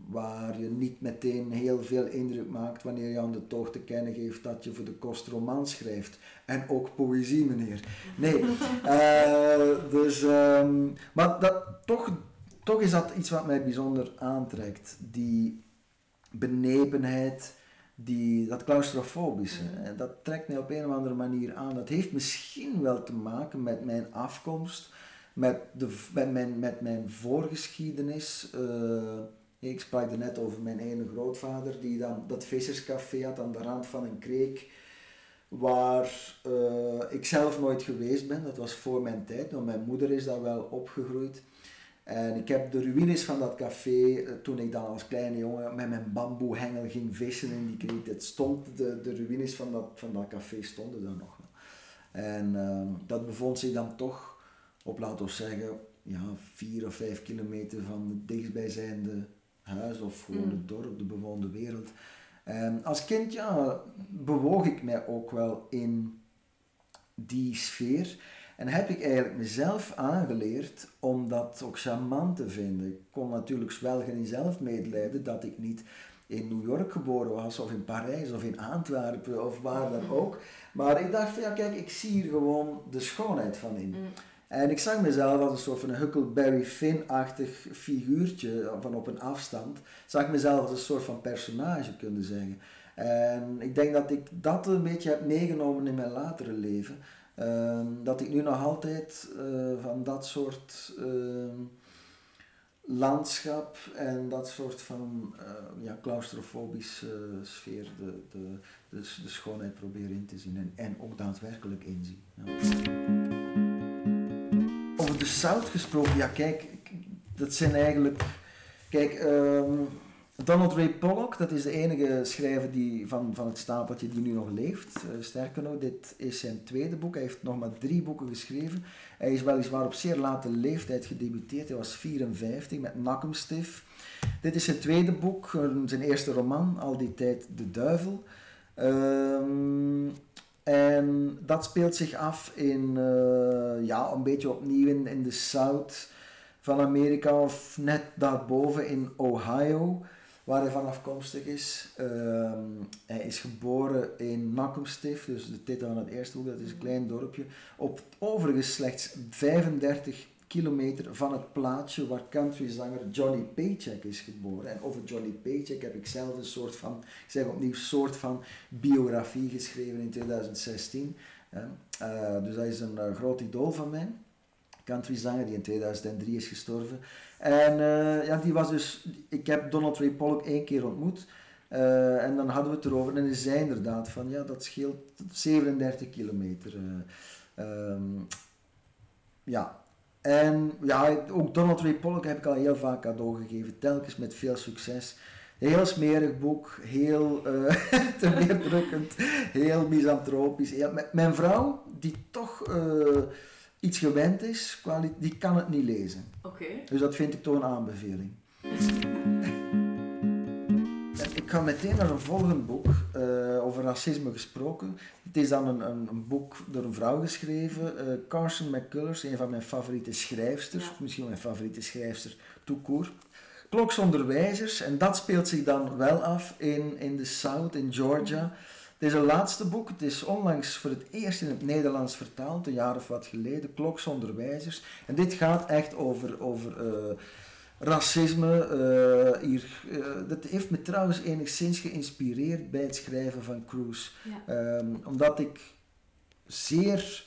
[SPEAKER 4] waar je niet meteen heel veel indruk maakt wanneer je aan de tocht te kennen geeft dat je voor de kost roman schrijft. En ook poëzie, meneer. Nee. Uh, dus, ehm, maar dat, toch toch is dat iets wat mij bijzonder aantrekt. Die benepenheid, die, dat claustrofobische. Mm. Dat trekt mij op een of andere manier aan. Dat heeft misschien wel te maken met mijn afkomst, met, de, met, mijn, met mijn voorgeschiedenis. Uh, ik sprak er net over mijn ene grootvader, die dan dat visserscafé had aan de rand van een kreek waar uh, ik zelf nooit geweest ben. Dat was voor mijn tijd, maar mijn moeder is daar wel opgegroeid. En ik heb de ruïnes van dat café, eh, toen ik dan als kleine jongen met mijn bamboehengel ging vissen in die kreet, het stond, de, de ruïnes van dat, van dat café stonden daar nog. En uh, dat bevond zich dan toch op, laten we zeggen, ja, vier of vijf kilometer van het dichtstbijzijnde huis of gewoon mm. het dorp, de bewoonde wereld. En als kind ja, bewoog ik mij ook wel in die sfeer. En heb ik eigenlijk mezelf aangeleerd om dat ook charmant te vinden. Ik kon natuurlijk zwelgen in zelfmedelijden dat ik niet in New York geboren was, of in Parijs, of in Antwerpen, of waar dan ook. Maar ik dacht van ja, kijk, ik zie hier gewoon de schoonheid van in. Mm. En ik zag mezelf als een soort van Huckleberry Finn-achtig figuurtje van op een afstand. Zag ik mezelf als een soort van personage kunnen zeggen. En ik denk dat ik dat een beetje heb meegenomen in mijn latere leven. Ehm, dat ik nu nog altijd uh, van dat soort uh, landschap en dat soort van uh, ja, claustrofobische sfeer de, de, de, de, schoonheid probeer in te zien en, en ook daadwerkelijk inzien. Over de zout gesproken, ja kijk, dat zijn eigenlijk, kijk, um, Donald Ray Pollock, dat is de enige schrijver die, van, van het stapeltje die nu nog leeft. Uh, sterker nog, dit is zijn tweede boek. Hij heeft nog maar drie boeken geschreven. Hij is weliswaar op zeer late leeftijd gedebuteerd. Hij was 54 met Nakkumstiff. Dit is zijn tweede boek, eh, zijn eerste roman, al die tijd De Duivel. Um, en dat speelt zich af in, uh, ja, een beetje opnieuw in, in de South van Amerika, of net daarboven in Ohio waar hij van afkomstig is. Ehm, hij is geboren in Nakkumstift, dus de titel van het eerste boek, dat is een klein dorpje. Op overigens slechts 35 kilometer van het plaatsje waar countryzanger Johnny Paycheck is geboren. En over Johnny Paycheck heb ik zelf een soort van, ik zeg opnieuw, soort van biografie geschreven in 2016. Uh, dus hij is een uh, groot idool van mij countryzanger die in 2003 is gestorven. En uh, ja, die was dus, ik heb Donald Ray Pollock één keer ontmoet. Uh, en dan hadden we het erover en hij zei inderdaad van ja, dat scheelt 37 kilometer. Uh, um, ja, en ja, ook Donald Ray Pollock heb ik al heel vaak cadeau gegeven, telkens met veel succes. Heel smerig boek, heel uh, te heel misantropisch. mijn vrouw, die toch iets gewend is, die kan het niet lezen.
[SPEAKER 2] Oké.
[SPEAKER 4] Dus dat vind ik toch een aanbeveling. ik ga meteen naar een volgend boek, uh, over racisme gesproken. Het is dan een, een, een boek door een vrouw geschreven, uh, Carson McCullers, een van mijn favoriete schrijfsters, ja. misschien mijn favoriete schrijfster, toekoor. Kloksonderwijzers, en dat speelt zich dan wel af in, in de South, in Georgia. Het is een laatste boek, het is onlangs voor het eerst in het Nederlands vertaald, een jaar of wat geleden, Kloksonderwijzers. En dit gaat echt over, over uh, racisme. Uh, hier, uh, dat heeft me trouwens enigszins geïnspireerd bij het schrijven van Cruise. Ja. Um, omdat ik zeer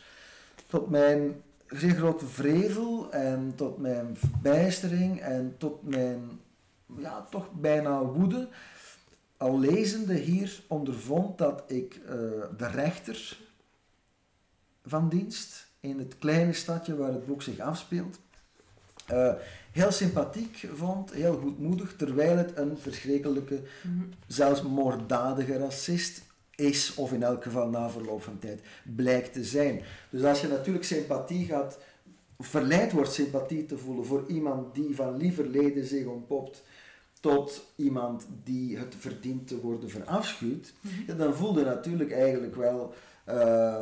[SPEAKER 4] tot mijn zeer grote vrevel en tot mijn verbijstering en tot mijn ja, toch bijna woede al lezende hier ondervond dat ik uh, de rechter van dienst in het kleine stadje waar het boek zich afspeelt uh, heel sympathiek vond, heel goedmoedig, terwijl het een verschrikkelijke, mm zelfs moorddadige racist is, of in elk geval na verloop van tijd blijkt te zijn. Dus als je natuurlijk sympathie gaat, verleid wordt sympathie te voelen voor iemand die van lieverleden zich ontpopt tot iemand die het verdient te worden verafschuwd, mm dan voel je natuurlijk eigenlijk wel uh,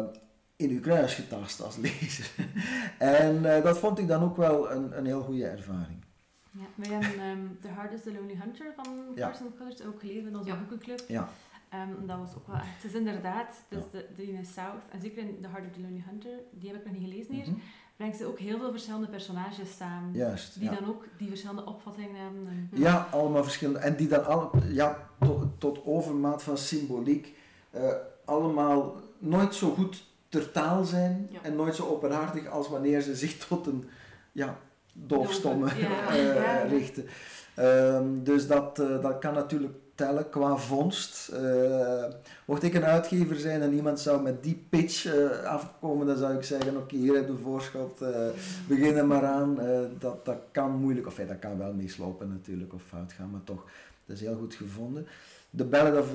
[SPEAKER 4] in uw kruis getast als lezer. en uh, dat vond ik dan ook wel een, een heel goede ervaring.
[SPEAKER 3] Ja, wij hebben um, The Hard is the Lonely Hunter van Carson ja. ook gelezen in onze ja. boekenclub.
[SPEAKER 4] Ja.
[SPEAKER 3] Um, dat was ook wel echt, het is inderdaad, dus de, de in South, en zeker in The Heart of the Lonely Hunter, die heb ik nog niet gelezen hier, mm -hmm. Brengt ze ook heel veel verschillende personages samen.
[SPEAKER 4] Juist,
[SPEAKER 3] die dan ook die verschillende opvattingen hebben. En,
[SPEAKER 4] ja, allemaal verschillende. En die dan al, ja, tot, tot overmaat van symboliek, uh, allemaal nooit zo goed ter taal zijn en nooit zo openhartig als wanneer ze zich tot een ja, doofstomme ja. uh, richten. Um, dus dat, uh, dat kan natuurlijk tellen qua vondst. Uh, mocht ik een uitgever zijn en iemand zou met die pitch uh, afkomen, dan zou ik zeggen: Oké, hier heb je voorschot, uh, begin er maar aan. dat, dat kan moeilijk, of ja, dat kan wel meeslopen natuurlijk, of fout gaan, maar toch, dat is heel goed gevonden. The Ballad of,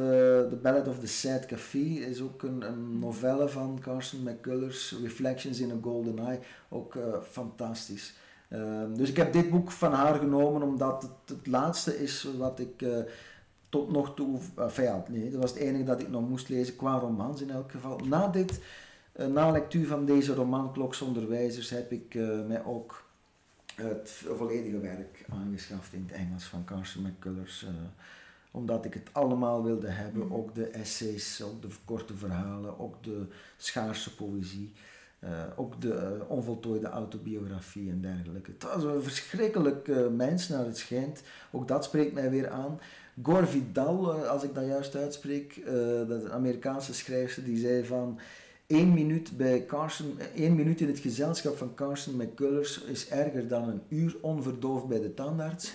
[SPEAKER 4] The Ballad of the Sad Café is ook een, een novelle van Carson McCullers, Reflections in a Golden Eye, ook fantastisch. Ehm, dus ik heb dit boek van haar genomen omdat het het laatste is wat ik tot nog toe, enfin ja, nee, dat was het enige dat ik nog moest lezen qua romans in elk geval. Na dit, uh, na lectuur van deze roman Kloksonderwijzers heb ik uh, mij ook het volledige werk aangeschaft in het Engels van Carson McCullers. Uh, omdat ik het allemaal wilde hebben, mm. ook de essays, ook de korte verhalen, ook de schaarse poëzie. Uh, ook de uh, onvoltooide autobiografie en dergelijke. Het was een verschrikkelijk uh, mens naar het schijnt. Ook dat spreekt mij weer aan. Gore Vidal, eh, als ik dat juist uitspreek, uh, dat is een Amerikaanse schrijfster, die zei van één minuut, bij Carson, één minuut in het gezelschap van Carson McCullers is erger dan een uur onverdoofd bij de tandarts.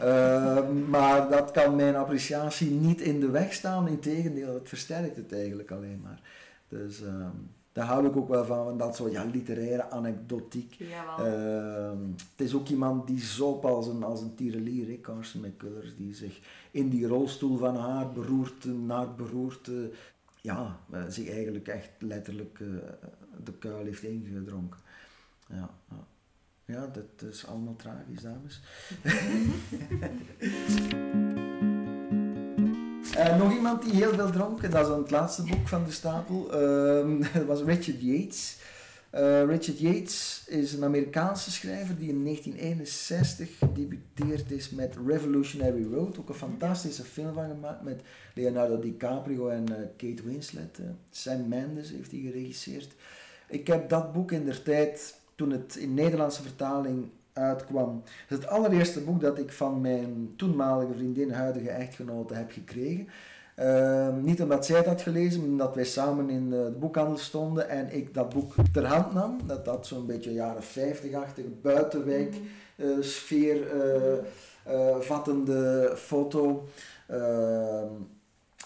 [SPEAKER 4] uh, maar dat kan mijn appreciatie niet in de weg staan, integendeel, het versterkt het eigenlijk alleen maar. Dus... Uh, daar hou ik ook wel van, van dat soort ja, literaire anekdotiek.
[SPEAKER 2] Uh,
[SPEAKER 4] het is ook iemand die zo als een, als een tirelier, Carson McCullers, die zich in die rolstoel van haar beroerte naar beroerte, ja, uh, zich eigenlijk echt letterlijk uh, de kuil heeft ingedronken. Ja. ja, dat is allemaal tragisch, dames. Uh, nog iemand die heel veel dronk, dat is het laatste boek van de stapel, uh, dat was Richard Yates. Uh, Richard Yates is een Amerikaanse schrijver die in 1961 gedebuteerd is met Revolutionary Road, ook een fantastische film van gemaakt met Leonardo DiCaprio en uh, Kate Winslet. Sam Mendes heeft die geregisseerd. Ik heb dat boek in der tijd, toen het in Nederlandse vertaling uitkwam. Het is het allereerste boek dat ik van mijn toenmalige vriendin, huidige echtgenote, heb gekregen. Ehm, niet omdat zij het had gelezen, maar omdat wij samen in de boekhandel stonden en ik dat boek ter hand nam. Dat had zo'n beetje jaren 50-achtige buitenwijk uh, sfeer uh, vattende foto.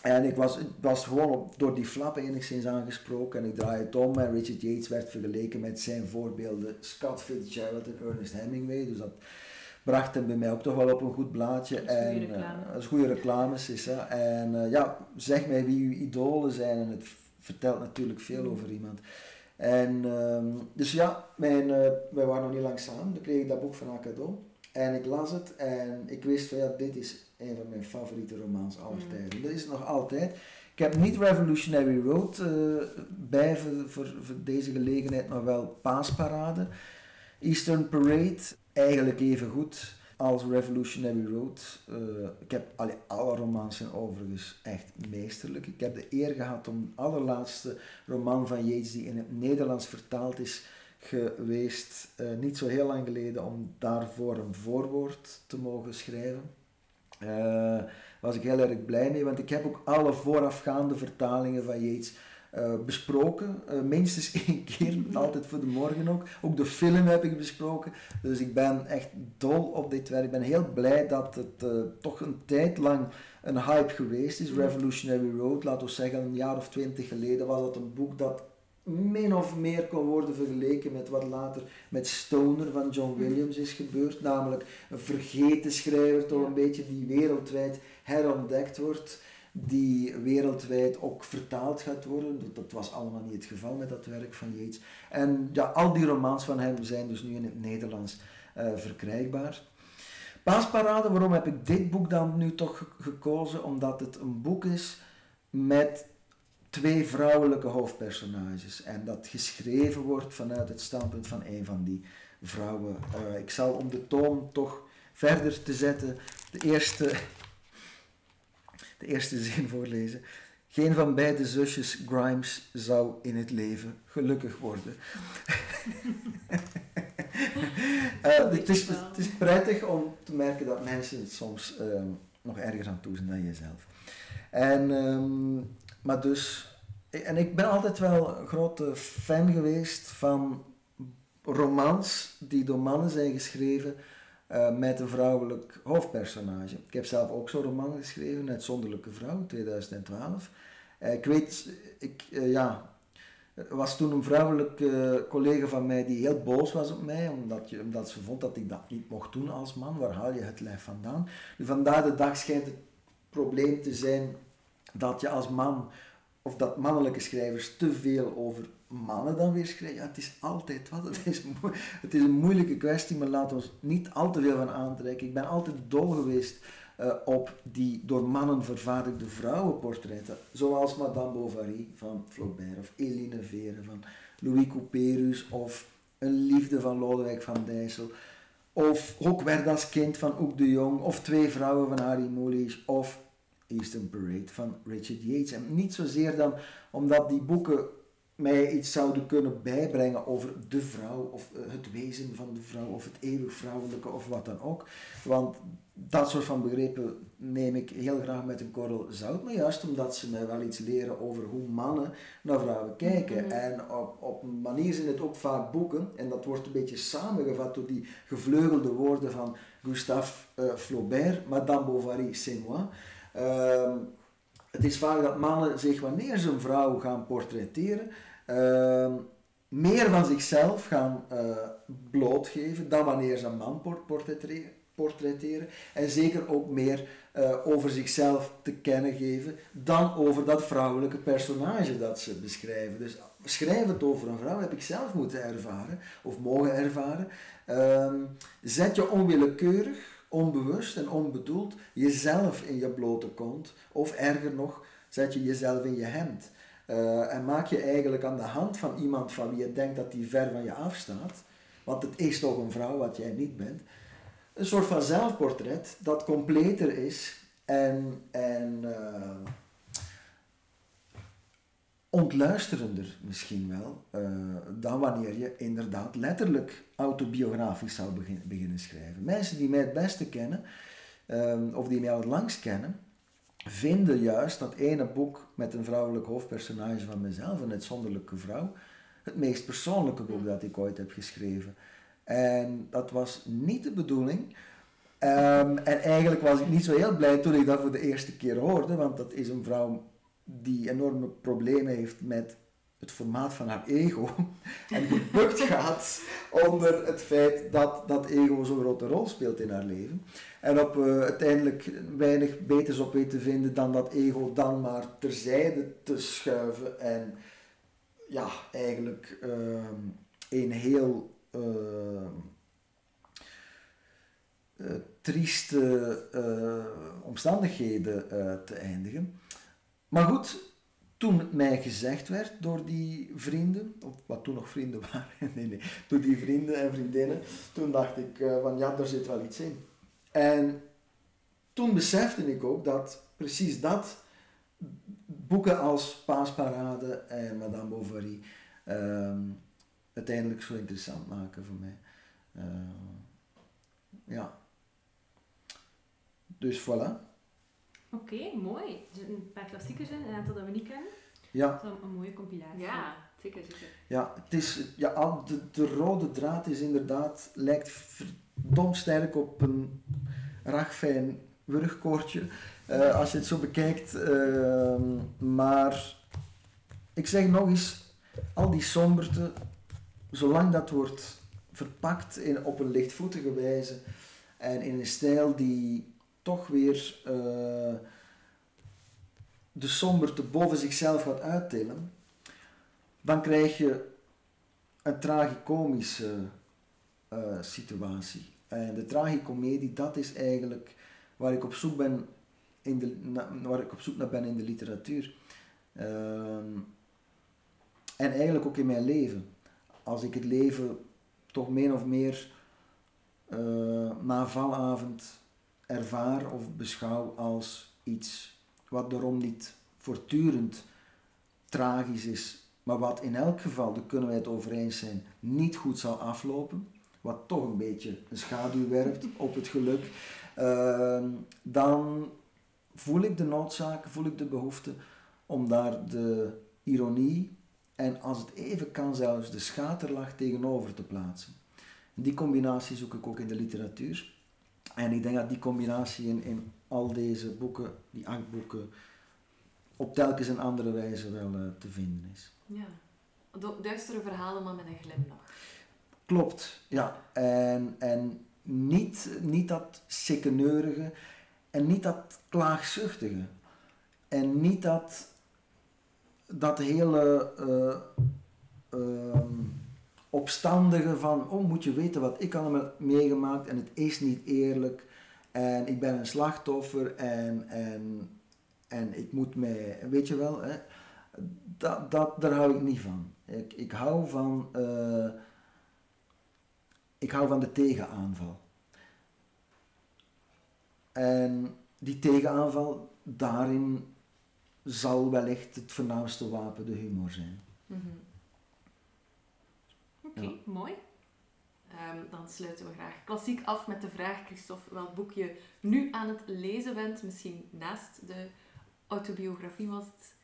[SPEAKER 4] Ehm, En ik was, was gewoon door die flappen enigszins aangesproken en ik draai het om en Richard Yates werd vergeleken met zijn voorbeelden Scott Fitzgerald en Ernest Hemingway. Dus dat bracht hem bij mij ook toch wel op een goed blaadje.
[SPEAKER 3] Dat is goede reclame.
[SPEAKER 4] Uh, dat is goede reclames is dat. En uh, ja, zeg mij wie uw idolen zijn en het vertelt natuurlijk veel mm. over iemand. En um, dus ja, mijn, uh, wij waren nog niet lang samen, toen kreeg ik dat boek van haar cadeau. En ik las het en ik wist van ja, dit is een van mijn favoriete romans aller mm. tijden. Dat is het nog altijd. Ik heb niet Revolutionary Road uh, bij voor, voor, voor, deze gelegenheid, maar wel Paasparade. Eastern Parade, eigenlijk even goed als Revolutionary Road. Uh, ik heb allee, alle romans zijn overigens echt meesterlijk. Ik heb de eer gehad om de allerlaatste roman van Yates die in het Nederlands vertaald is geweest, uh, niet zo heel lang geleden, om daarvoor een voorwoord te mogen schrijven. Uh, was ik heel erg blij mee, want ik heb ook alle voorafgaande vertalingen van Yates uh, besproken. Uh, minstens één keer, altijd voor de morgen ook. Ook de film heb ik besproken. Dus ik ben echt dol op dit werk. Ik ben heel blij dat het toch een tijd lang een hype geweest is. Revolutionary Road, laten we zeggen een jaar of twintig geleden, was dat een boek dat min of meer kon worden vergeleken met wat later met Stoner van John Williams is gebeurd. Namelijk een vergeten schrijver, toch een beetje die wereldwijd herontdekt wordt die wereldwijd ook vertaald gaat worden. Dat was allemaal niet het geval met dat werk van Yates. En ja, al die romans van hem zijn dus nu in het Nederlands uh, verkrijgbaar. Paasparade, waarom heb ik dit boek dan nu toch gekozen? Omdat het een boek is met twee vrouwelijke hoofdpersonages. En dat geschreven wordt vanuit het standpunt van een van die vrouwen. Uh, ik zal om de toon toch verder te zetten. De eerste de eerste zin voorlezen. Geen van beide zusjes Grimes zou in het leven gelukkig worden. uh, het, is, het is prettig om te merken dat mensen het soms uh, nog erger aan toe zijn dan jezelf. En, um, maar dus, en ik ben altijd wel een grote fan geweest van romans die door mannen zijn geschreven uh, met een vrouwelijk hoofdpersonage. Ik heb zelf ook zo'n roman geschreven, Uitzonderlijke Vrouw, 2012. Uh, ik weet, ik, uh, ja, er was toen een vrouwelijke collega van mij die heel boos was op mij, omdat, je, omdat ze vond dat ik dat niet mocht doen als man. Waar haal je het lijf vandaan? Nu, vandaar de dag schijnt het probleem te zijn dat je als man, of dat mannelijke schrijvers te veel over mannen dan weer schrijven. Ja, het is altijd wat. Het is, het is een moeilijke kwestie, maar laten we ons niet al te veel van aantrekken. Ik ben altijd dol geweest uh, op die door mannen vervaardigde vrouwenportretten. Zoals Madame Bovary van Flaubert, of Eline Vere van Louis Couperus, of Een liefde van Lodewijk van Dijssel. Of Ook werd als kind van Oek de Jong, of Twee vrouwen van Harry Mulisch, of Eastern Parade van Richard Yates. En niet zozeer dan omdat die boeken mij iets zouden kunnen bijbrengen over de vrouw of eh, het wezen van de vrouw of het eeuwig vrouwelijke of wat dan ook. Want dat soort van begrepen neem ik heel graag met een korrel zout, maar juist omdat ze mij wel iets leren over hoe mannen naar vrouwen kijken. Mhm. En op, op een manier zijn het ook vaak boeken, en dat wordt een beetje samengevat door die gevleugelde woorden van Gustave uh, Flaubert, Madame Bovary, c'est moi. Uh, het is vaak dat mannen zich, wanneer ze een vrouw gaan portretteren, uh, meer van zichzelf gaan uh, blootgeven dan wanneer ze een man portretteren. En zeker ook meer uh, over zichzelf te kennen geven dan over dat vrouwelijke personage dat ze beschrijven. Dus schrijf het over een vrouw, heb ik zelf moeten ervaren of mogen ervaren. Ehm, zet je onwillekeurig onbewust en onbedoeld jezelf in je blote kont. Of erger nog, zet je jezelf in je hemd. Uh, en maak je eigenlijk aan de hand van iemand van wie je denkt dat die ver van je afstaat, want het is toch een vrouw wat jij niet bent, een soort van zelfportret dat completer is en, en uh, ontluisterender misschien wel, uh, dan wanneer je inderdaad letterlijk autobiografisch zou begin, beginnen schrijven. Mensen die mij het beste kennen, um, of die mij al het langst kennen, vinden juist dat ene boek met een vrouwelijk hoofdpersonage van mezelf, een uitzonderlijke vrouw, het meest persoonlijke boek dat ik ooit heb geschreven. En dat was niet de bedoeling Ehm, en eigenlijk was ik niet zo heel blij toen ik dat voor de eerste keer hoorde, want dat is een vrouw die enorme problemen heeft met het formaat van haar ego en gebukt gaat onder het feit dat dat ego zo'n grote rol speelt in haar leven. En op uh, uiteindelijk weinig beters op weet te vinden dan dat ego dan maar terzijde te schuiven en ja, eigenlijk uh, een heel uh, trieste omstandigheden te eindigen. Maar goed, toen mij gezegd werd door die vrienden, of wat toen nog vrienden waren, nee, nee, door die vrienden en vriendinnen, toen dacht ik uh, van ja, daar zit wel iets in. En toen besefte ik ook dat precies dat boeken als Paasparade en Madame Bovary uh, uiteindelijk zo interessant maken voor mij. Uh, ja. Dus voilà.
[SPEAKER 3] Oké, mooi. Er een paar klassiekers in, een aantal dat we niet kennen.
[SPEAKER 4] Ja.
[SPEAKER 3] Dat is een mooie compilatie.
[SPEAKER 2] Ja, zeker, zeker.
[SPEAKER 4] Ja, het is, ja de, de rode draad is inderdaad, lijkt verdomd sterk op een ragfijn wurgkoortje, uh, als je het zo bekijkt. Uh, maar ik zeg nog eens, al die somberte, zolang dat wordt verpakt in, op een lichtvoetige wijze en in een stijl die toch weer uh, de somberte boven zichzelf gaat uittillen, dan krijg je een tragicomische uh, situatie. En de tragicomedie, dat is eigenlijk waar ik op zoek ben in de, waar ik op zoek naar ben in de literatuur. Uh, en eigenlijk ook in mijn leven. Als ik het leven toch min of meer uh, na valavond ervaar of beschouw als iets wat daarom niet voortdurend tragisch is, maar wat in elk geval, daar kunnen wij het over eens zijn, niet goed zal aflopen, wat toch een beetje een schaduw werpt op het geluk, uh, dan voel ik de noodzaak, voel ik de behoefte om daar de ironie en als het even kan zelfs de schaterlach tegenover te plaatsen. Die combinatie zoek ik ook in de literatuur. En ik denk dat die combinatie in, in al deze boeken, die acht boeken, op telkens een andere wijze wel uh, te vinden is.
[SPEAKER 2] Ja, duistere verhalen, maar met een glimlach.
[SPEAKER 4] Klopt, ja. En, en niet, niet dat sikkeneurige en niet dat klaagzuchtige. En niet dat, dat hele uh, uh, opstandige van, oh moet je weten wat ik allemaal meegemaakt en het is niet eerlijk en ik ben een slachtoffer en, en, en ik moet mij, weet je wel, hè, dat, dat, daar hou ik niet van. Ik, ik hou van, uh, ik hou van de tegenaanval. En die tegenaanval, daarin zal wellicht het voornaamste wapen de humor zijn. -hmm.
[SPEAKER 3] Oké, okay, mooi.
[SPEAKER 2] Um, dan sluiten we graag klassiek af met de vraag, Christophe, welk boek je nu aan het lezen bent? Misschien naast de autobiografie was het?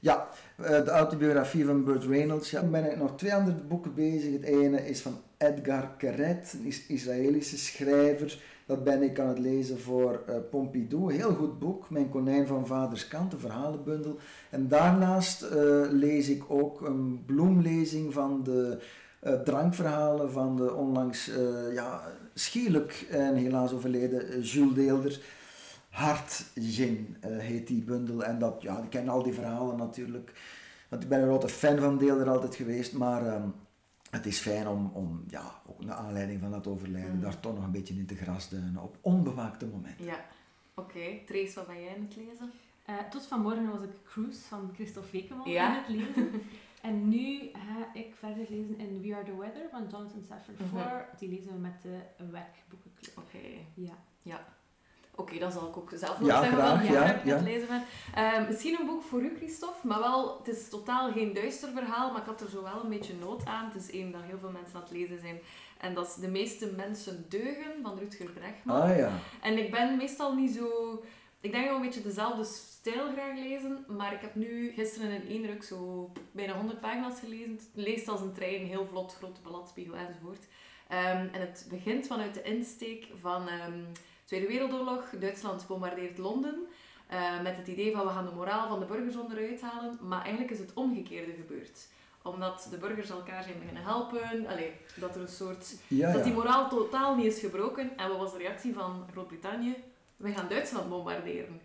[SPEAKER 4] Ja, de autobiografie van Burt Reynolds. Ja, ben ik nog twee andere boeken bezig. Het ene is van Edgar Keret, een Israëlische schrijver. Dat ben ik aan het lezen voor uh, Pompidou. Heel goed boek, Mijn konijn van vaders kant, een verhalenbundel. En daarnaast uh, lees ik ook een bloemlezing van de uh, drankverhalen van de onlangs uh, ja, schielijk en helaas overleden Jules Deelder. Hart Gin uh, heet die bundel. En dat, ja, ik ken al die verhalen natuurlijk. Want ik ben een grote fan van Deelder altijd geweest. Maar um, het is fijn om, om ja, ook naar aanleiding van dat overlijden, mm. daar toch nog een beetje in te grasduinen op onbewaakte momenten.
[SPEAKER 2] Ja, oké. Okay. Trace, wat ben jij aan het lezen?
[SPEAKER 3] Uh, tot vanmorgen was ik Cruise van Christophe Wekeman ja. aan het lezen. En nu ga ik verder lezen in We Are The Weather van Jonathan Safran Foer. Mm -hmm. Die lezen we met de werkboekenclub.
[SPEAKER 2] Oké.
[SPEAKER 3] Okay. Ja.
[SPEAKER 2] Ja. Oké, okay, dat zal ik ook zelf nog
[SPEAKER 4] ja,
[SPEAKER 2] zeggen.
[SPEAKER 4] Graag,
[SPEAKER 2] ja,
[SPEAKER 4] ja,
[SPEAKER 2] ja. het lezen ben. Uh, misschien een boek voor u, Christophe, maar wel, het is totaal geen duister verhaal, maar ik had er zo wel een beetje nood aan. Het is een dat heel veel mensen aan het lezen zijn. En dat is De meeste mensen deugen van Rutger Bregman.
[SPEAKER 4] Ah, ja.
[SPEAKER 2] En ik ben meestal niet zo... Ik denk wel een beetje dezelfde stijl graag lezen, maar ik heb nu gisteren in één ruk zo bijna 100 pagina's gelezen. Het leest als een trein, heel vlot, grote bladspiegel enzovoort. Um, en het begint vanuit de insteek van... Um, Tweede Wereldoorlog, Duitsland bombardeert Londen. Uh, met het idee van we gaan de moraal van de burgers onderuit halen. Maar eigenlijk is het omgekeerde gebeurd omdat de burgers elkaar zijn beginnen helpen. Allee, dat er een soort... Dat die moraal totaal niet is gebroken. En wat was de reactie van Groot-Brittannië? We gaan Duitsland bombarderen.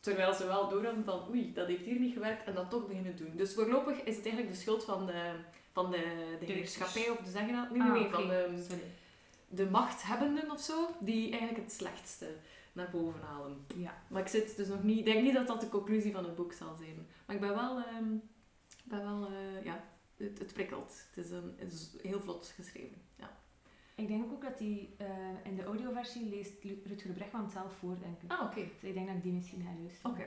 [SPEAKER 2] Terwijl ze wel door hadden van oei, dat heeft hier niet gewerkt en dat toch beginnen doen. Dus voorlopig is het eigenlijk de schuld van de, van de, de heerschappij, of de zeggen dat? Nee, nee, ah, van de, de machthebbenden of zo, die eigenlijk het slechtste naar boven halen. Ja. Maar ik zit dus nog niet, ik denk niet dat dat de conclusie van het boek zal zijn. Maar ik ben wel, um, ben wel uh, ja, het, het, prikkelt. Het is, een, het is heel vlot geschreven. Ja.
[SPEAKER 3] Ik denk ook dat die uh, in de audioversie leest Rutger Bregman zelf voor, denk ik.
[SPEAKER 2] Ah, oké.
[SPEAKER 3] Dus ik denk dat ik die misschien ga luisteren.
[SPEAKER 2] Oké.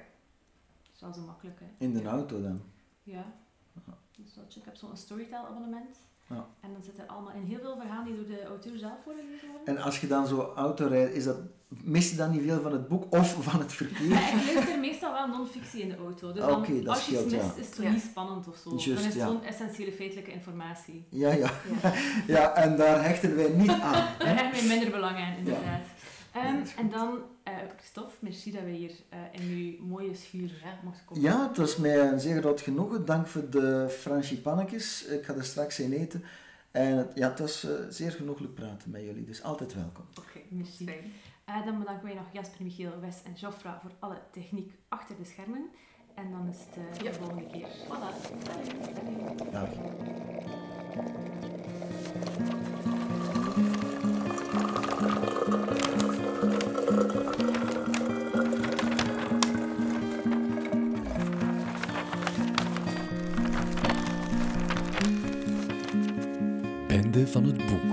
[SPEAKER 3] Dat is wel zo makkelijk, hè.
[SPEAKER 4] In de auto dan?
[SPEAKER 3] Ja. Dus dat, ik heb zo'n Storytel abonnement. Ja. En dan zitten allemaal in heel veel verhalen die door de auteur zelf voorgelezen worden.
[SPEAKER 4] En als je dan zo auto rijdt, is dat, mis je dan niet veel van het boek of van het verkeer?
[SPEAKER 3] Ja, ik luister meestal wel non-fictie in de auto. Dus dan, okay, als je iets mist, is het zo niet spannend of zo. dan is het gewoon essentiële feitelijke informatie.
[SPEAKER 4] Ja, ja. ja. en daar hechten wij niet aan.
[SPEAKER 3] Daar hechten wij minder belang aan, inderdaad. Um, en dan, uh, Christophe, merci dat we hier uh, in uw mooie schuur ja, mochten komen.
[SPEAKER 4] Ja, het was mij een zeer groot genoegen. Dank voor de frangipannetjes. Ik ga er straks in eten. En ja, het was uh, zeer genoeglijk praten met jullie, dus altijd welkom.
[SPEAKER 3] Oké, okay, merci. dan bedanken wij nog Jasper, Michiel, Wes en Joffra voor alle techniek achter de schermen. En dan is het de volgende keer. Voilà.
[SPEAKER 4] Dag.
[SPEAKER 1] Van het boek.